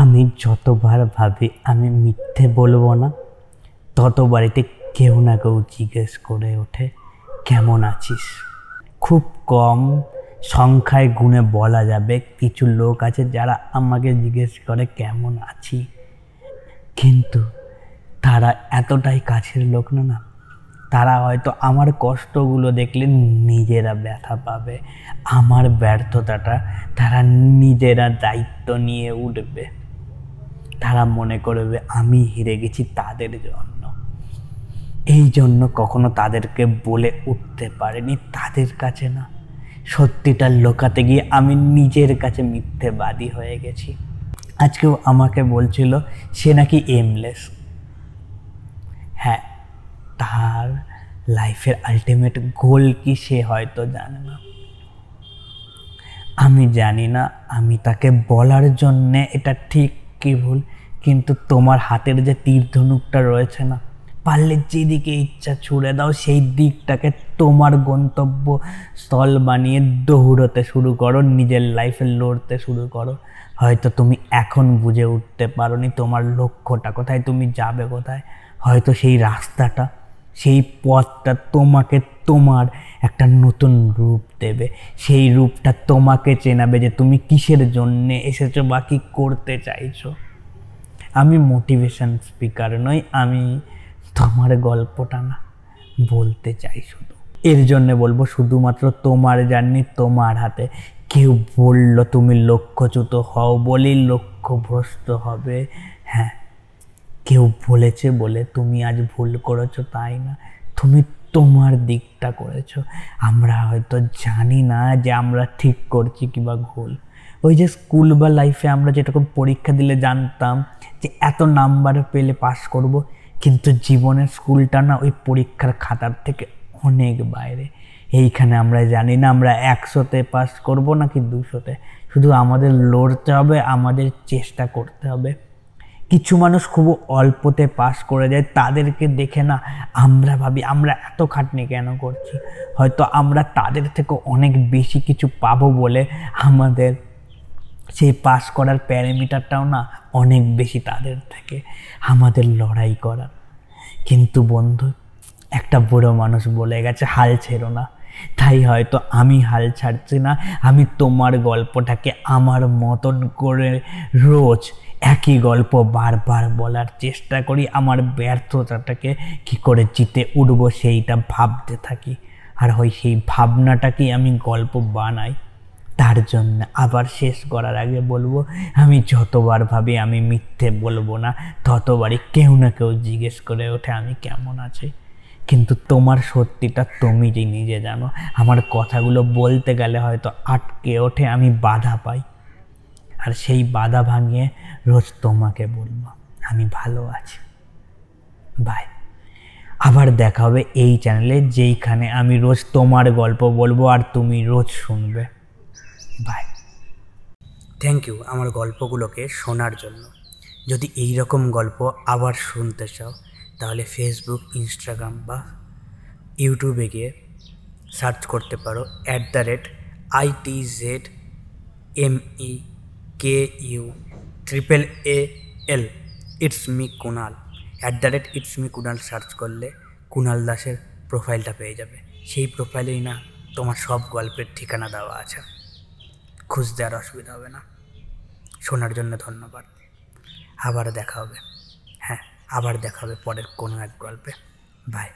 আমি যতবার ভাবি আমি মিথ্যে বলব না তত বাড়িতে কেউ না কেউ জিজ্ঞেস করে ওঠে, কেমন আছিস? খুব কম সংখ্যায় গুণে বলা যাবে, কিছু লোক আছে যারা আমাকে জিজ্ঞেস করে, কেমন আছি? কিন্তু তারা এতটাই কাছের লোক না না। তারা হয়তো আমার কষ্টগুলো দেখলে নিজেরা ব্যথা পাবে, আমার ব্যর্থতাটা তারা নিজেরা দায়িত্ব নিয়ে উঠবে। তারা মনে করবে, আমি হেরে গেছি তাদের জন্য। এই জন্য কখনো তাদেরকে বলে উঠতে পারেনি, তাদের কাছে না। সত্যিটা লোকাতে গিয়ে আমি নিজের কাছে মিথ্যেবাদী হয়ে গেছি। আজকেও আমাকে বলছিল, সে নাকি এমলেস হ্যাঁ তার লাইফের আলটিমেট গোল কি সে হয়তো জানে না। আমি জানি না, আমি তাকে বলার জন্যে এটা ঠিক কি ভুল? কিন্তু তোমার হাতের যে তীর ধনুকটা রয়েছে না, পারলে যেদিকে ইচ্ছা ছুড়ে দাও, সেই দিকটাকে তোমার গন্তব্য স্থল বানিয়ে দৌড়তে শুরু করো, নিজের লাইফে লড়তে শুরু করো। হয়তো তুমি এখন বুঝে উঠতে পারো নি তোমার লক্ষ্যটা কোথায়, তুমি যাবে কোথায়। হয়তো সেই রাস্তাটা সেই পথটা তোমাকে তোমার একটা নতুন রূপ দেবে। সেই রূপটা তোমাকে চেনাবে যে তুমি কিসের জন্যে এসেছ বা কী করতে চাইছো। আমি মোটিভেশন স্পিকার নই, আমি তোমার গল্পটা না, বলতে চাই শুধু। এর জন্যে বলব শুধুমাত্র তোমার জার্নি তোমার হাতে। কেউ বলল তুমি লক্ষ্যচ্যুত হও বলেই লক্ষ্যভ্রষ্ট হবে। হ্যাঁ কেউ বলেছে বলে তুমি আজ ভুল করেছ, তাই না? তুমি তোমার দিকটা করেছ। আমরা হয়তো জানি না যে আমরা ঠিক করছি কিংবা ভুল। ওই যে স্কুল বা লাইফে আমরা যেরকম পরীক্ষা দিলে জানতাম যে এত নাম্বার পেলে পাস করব, কিন্তু জীবনের স্কুলটা না ওই পরীক্ষার খাতার থেকে অনেক বাইরে। এইখানে আমরা জানি না আমরা একশোতে পাস করব নাকি দুশোতে। শুধু আমাদের লড়তে হবে, আমাদের চেষ্টা করতে হবে। কিছু মানুষ খুব অল্পতে পাস করে যায়, তাদেরকে দেখে না আমরা ভাবি, আমরা এত খাটনি কেন করছি? হয়তো আমরা তাদের থেকে অনেক বেশি কিছু পাবো বলে আমাদের সেই পাস করার প্যারামিটারটাও না অনেক বেশি তাদের থেকে, আমাদের লড়াই করার। কিন্তু বন্ধু, একটা বুড়ো মানুষ বলে গেছে, হাল ছেড়ো না। তাই হয়তো আমি হাল ছাড়ছি না। আমি তোমার গল্পটাকে আমার মতন করে রোজ একই গল্প বারবার বলার চেষ্টা করি। আমার ব্যর্থতাটাকে কি করে জিতে উঠবো সেইটা ভাবতে থাকি। আর হয় সেই ভাবনাটাকেই আমি গল্প বানাই। তার জন্য আবার শেষ করার আগে বলব, আমি যতবার ভাবি আমি মিথ্যে বলব না। ততবারই কেউ না কেউ জিজ্ঞেস করে ওঠে, আমি কেমন আছি? কিন্তু তোমার সত্যিটা তুমি যে নিজে জানো। আমার কথাগুলো বলতে গেলে হয়তো আটকে ওঠে, আমি বাধা পাই। আর সেই বাধা ভাঙিয়ে রোজ তোমাকে বলব, আমি ভালো আছি। বাই আবার দেখা হবে এই চ্যানেলে যেইখানে আমি রোজ তোমার গল্প বলব আর তুমি রোজ শুনবে। বাই থ্যাংক ইউ আমার গল্পগুলোকে শোনার জন্য। যদি এই রকম গল্প আবার শুনতে চাও তাহলে ফেসবুক ইনস্টাগ্রাম বা ইউটিউবে গিয়ে সার্চ করতে পারো at the rate IT Z M E K U triple A L it's me Kunal at the rate it's me Kunal search করলে কুনাল দাসের প্রোফাইলটা পেয়ে যাবে। সেই প্রোফাইলেই না তোমার সব গল্পের ঠিকানা দেওয়া আছে। খুঁজতে আর অসুবিধা হবে না। শোনার জন্য ধন্যবাদ। আবার দেখা হবে। হ্যাঁ। আবার দেখা হবে পরের কোনো এক গল্পে। বাই